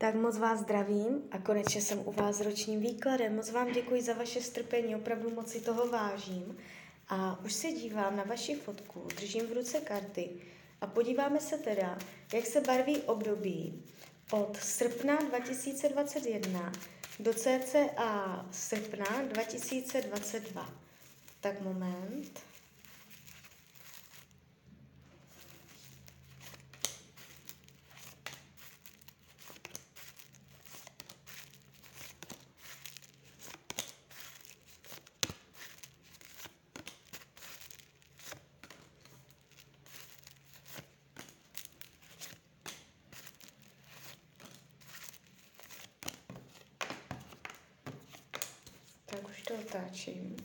Tak moc vás zdravím a konečně jsem u vás s ročním výkladem. Moc vám děkuji za vaše strpení, opravdu moc si toho vážím. A už se dívám na vaši fotku, držím v ruce karty a podíváme se teda, jak se barví období od srpna 2021 do cca srpna 2022. Tak moment. To otáčím.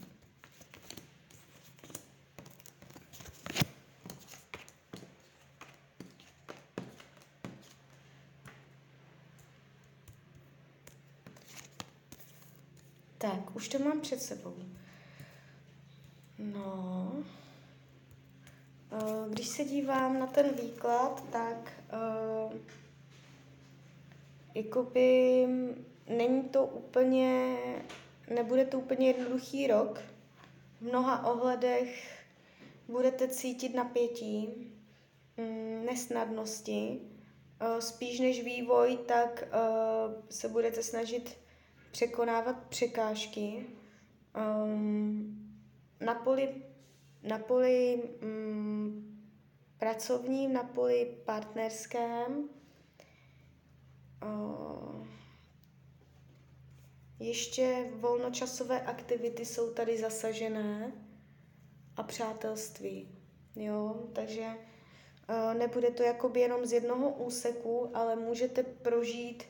Tak, už to mám před sebou. No, eh, když se dívám na ten výklad, tak uh, jakoby není to úplně nebude to úplně jednoduchý rok. V mnoha ohledech budete cítit napětí, mm, nesnadnosti. Eh, spíš než vývoj, tak eh, se budete snažit překonávat překážky. Ehm, na poli, na poli mm, pracovním, na poli partnerském eh, ještě volnočasové aktivity jsou tady zasažené a přátelství. Jo, takže uh, nebude to jakoby jenom z jednoho úseku, ale můžete prožít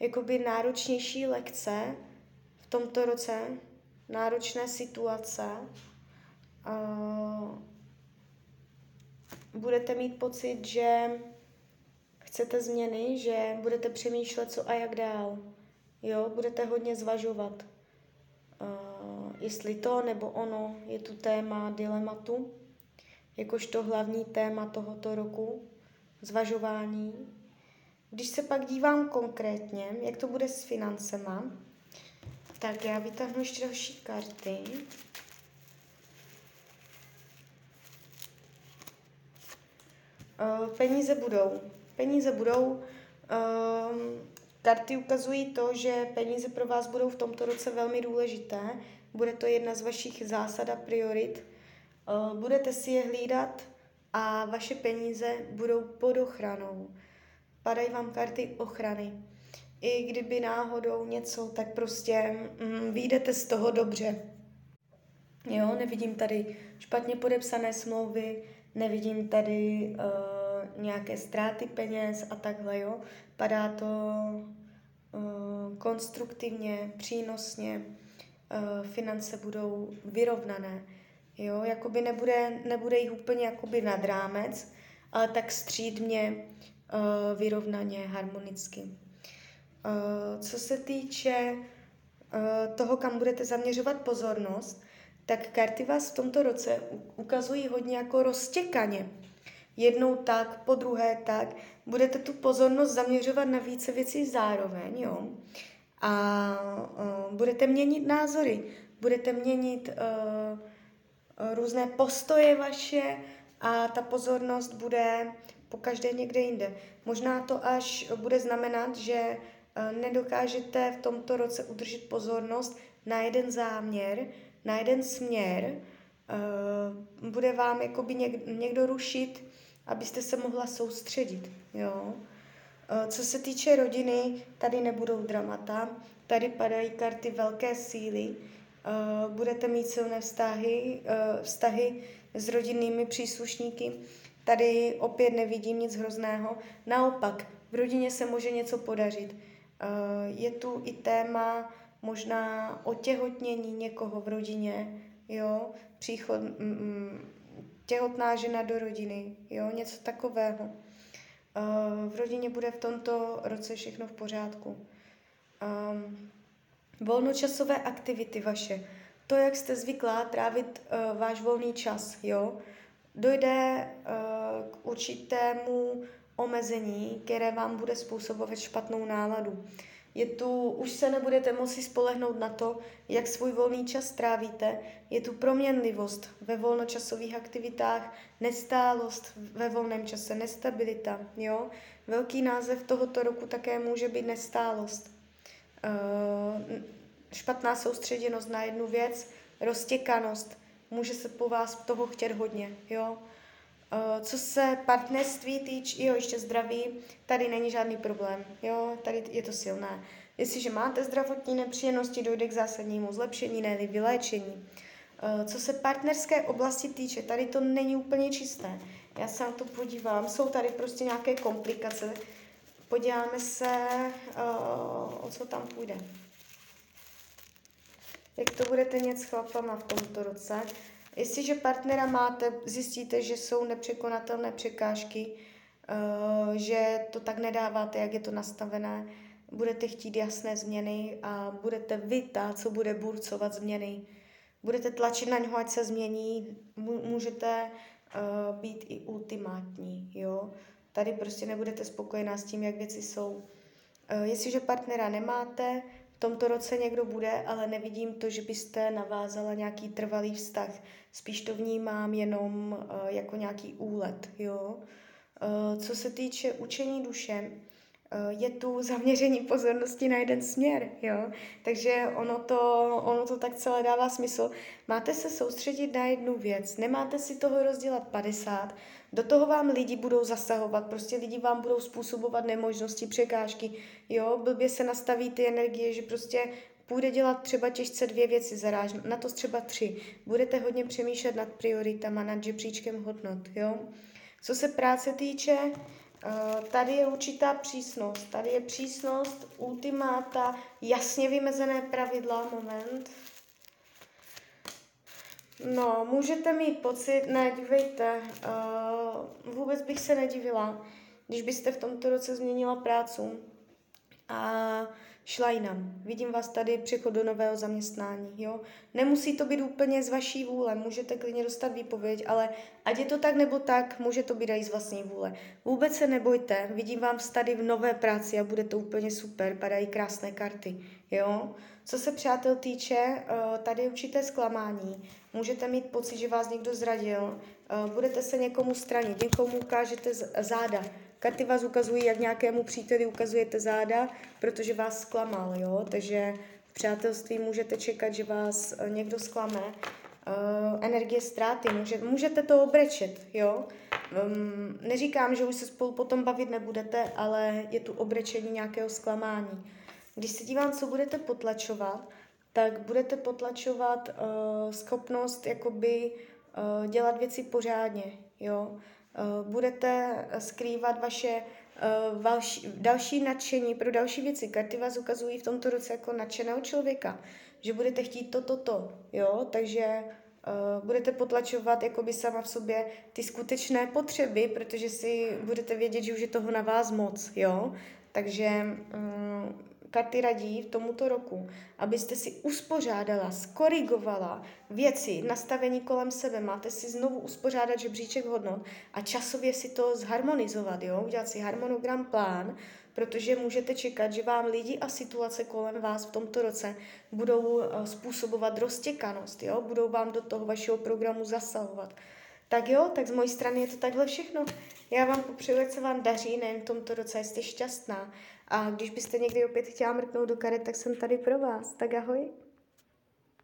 jakoby náročnější lekce v tomto roce, náročné situace. Budete mít pocit, že chcete změny, že budete přemýšlet, co a jak dál. Jo, budete hodně zvažovat, uh, jestli to nebo ono je tu téma dilematu, jakožto hlavní téma tohoto roku, zvažování. Když se pak dívám konkrétně, jak to bude s financema, tak já vytáhnu ještě další karty. Uh, peníze budou. Peníze budou. Uh, Karty ukazují to, že peníze pro vás budou v tomto roce velmi důležité. Bude to jedna z vašich zásad a priorit. Eh, budete si je hlídat a vaše peníze budou pod ochranou. Padají vám karty ochrany. I kdyby náhodou něco, tak prostě mm, výjdete z toho dobře. Jo, nevidím tady špatně podepsané smlouvy, nevidím tady uh, nějaké ztráty peněz a takhle, jo. Padá to uh, konstruktivně, přínosně, uh, finance budou vyrovnané, jo. Jakoby nebude, nebude jich úplně jakoby nad rámec, ale tak střídně, uh, vyrovnaně, harmonicky. Co se týče toho, kam budete zaměřovat pozornost, tak karty vás v tomto roce ukazují hodně jako roztěkaně jednou tak, po druhé tak, budete tu pozornost zaměřovat na více věcí zároveň, jo. A uh, budete měnit názory, budete měnit uh, různé postoje vaše a ta pozornost bude po každé někde jinde. Možná to až bude znamenat, že uh, nedokážete v tomto roce udržet pozornost na jeden záměr, na jeden směr, bude vám jakoby někdo rušit abyste se mohla soustředit. Jo? E, co se týče rodiny, tady nebudou dramata, tady padají karty velké síly, e, budete mít silné vztahy, e, vztahy s rodinnými příslušníky, tady opět nevidím nic hrozného, naopak, v rodině se může něco podařit. Je tu i téma možná otěhotnění někoho v rodině, jo, příchod, těhotná žena do rodiny, jo, něco takového. V rodině bude v tomto roce všechno v pořádku. Volnočasové aktivity vaše, to, jak jste zvyklá trávit uh, váš volný čas, jo, dojde uh, k určitému omezení, které vám bude způsobovat špatnou náladu. Je tu, už se nebudete moci spolehnout na to, jak svůj volný čas strávíte. Je tu proměnlivost ve volnočasových aktivitách, nestálost ve volném čase, nestabilita. Jo? Velký název tohoto roku také může být nestálost. Uh, špatná soustředěnost na jednu věc, roztěkanost, může se po vás toho chtět hodně. Jo? Uh, co se partnerství týče, jo, ještě zdraví, tady není žádný problém, jo, tady je to silné. Jestliže máte zdravotní nepříjemnosti, dojde k zásadnímu zlepšení, ne vyléčení. Uh, co se partnerské oblasti týče, tady to není úplně čisté. Já se na to podívám, jsou tady prostě nějaké komplikace. Podíváme se, uh, o co tam půjde. Jak to budete něco s chlapama v tomto roce? Jestliže partnera máte, zjistíte, že jsou nepřekonatelné překážky, uh, že to tak nedáváte, jak je to nastavené, budete chtít jasné změny a budete vy ta, co bude burcovat změny. Budete tlačit na něho, ať se změní, můžete uh, být i ultimátní, jo. Tady prostě nebudete spokojená s tím, jak věci jsou. Uh, jestliže partnera nemáte, tomto roce někdo bude, ale nevidím to, že byste navázala nějaký trvalý vztah. Spíš to vnímám jenom uh, jako nějaký úlet, jo. Uh, co se týče učení duše, je tu zaměření pozornosti na jeden směr, jo. Takže ono to, ono to tak celé dává smysl. Máte se soustředit na jednu věc, nemáte si toho rozdělat 50, do toho vám lidi budou zasahovat, prostě lidi vám budou způsobovat nemožnosti, překážky, jo, blbě se nastaví ty energie, že prostě půjde dělat třeba těžce dvě věci zaráž, na to třeba tři. Budete hodně přemýšlet nad prioritama, nad žebříčkem hodnot, jo. Co se práce týče, eh, tady je určitá přísnost. Tady je přísnost, ultimáta, jasně vymezené pravidla, moment, No, můžete mít pocit, ne, dívejte, uh, vůbec bych se nedivila, když byste v tomto roce změnila prácu a šla jinam. Vidím vás tady přechod do nového zaměstnání, jo. Nemusí to být úplně z vaší vůle, můžete klidně dostat výpověď, ale ať je to tak nebo tak, může to být i z vlastní vůle. Vůbec se nebojte, vidím vám tady v nové práci a bude to úplně super, padají krásné karty, jo. Co se přátel týče, uh, tady je určité zklamání, můžete mít pocit, že vás někdo zradil, budete se někomu stranit, někomu ukážete záda, Karty vás ukazují, jak nějakému příteli ukazujete záda, protože vás zklamal, jo? Takže v přátelství můžete čekat, že vás eh, někdo zklame. Uh, energie ztráty, může, můžete to obrečet, jo? Um, neříkám, že už se spolu potom bavit nebudete, ale je tu obrečení nějakého zklamání. Když se dívám, co budete potlačovat, tak budete potlačovat uh, schopnost jakoby dělat věci pořádně, jo? Eh, budete skrývat vaše další, eh, další nadšení pro další věci. Karty vás ukazují v tomto roce jako nadšeného člověka, že budete chtít toto, to, to, jo, takže Uh, budete potlačovat jakoby sama v sobě ty skutečné potřeby, protože si budete vědět, že už je toho na vás moc, jo. Takže um, karty radí v tomuto roku, abyste si uspořádala, skorigovala věci, nastavení kolem sebe. Máte si znovu uspořádat žebříček hodnot a časově si to zharmonizovat, jo? udělat si harmonogram, plán, protože můžete čekat, že vám lidi a situace kolem vás v tomto roce budou eh, způsobovat roztěkanost, jo? budou vám do toho vašeho programu zasahovat. Tak jo, tak z mojí strany je to takhle všechno. Já vám popřeju, ať se vám daří nejen v tomto roce, jste šťastná. A když byste někdy opět chtěla mrknout do karet, tak jsem tady pro vás. Tak ahoj.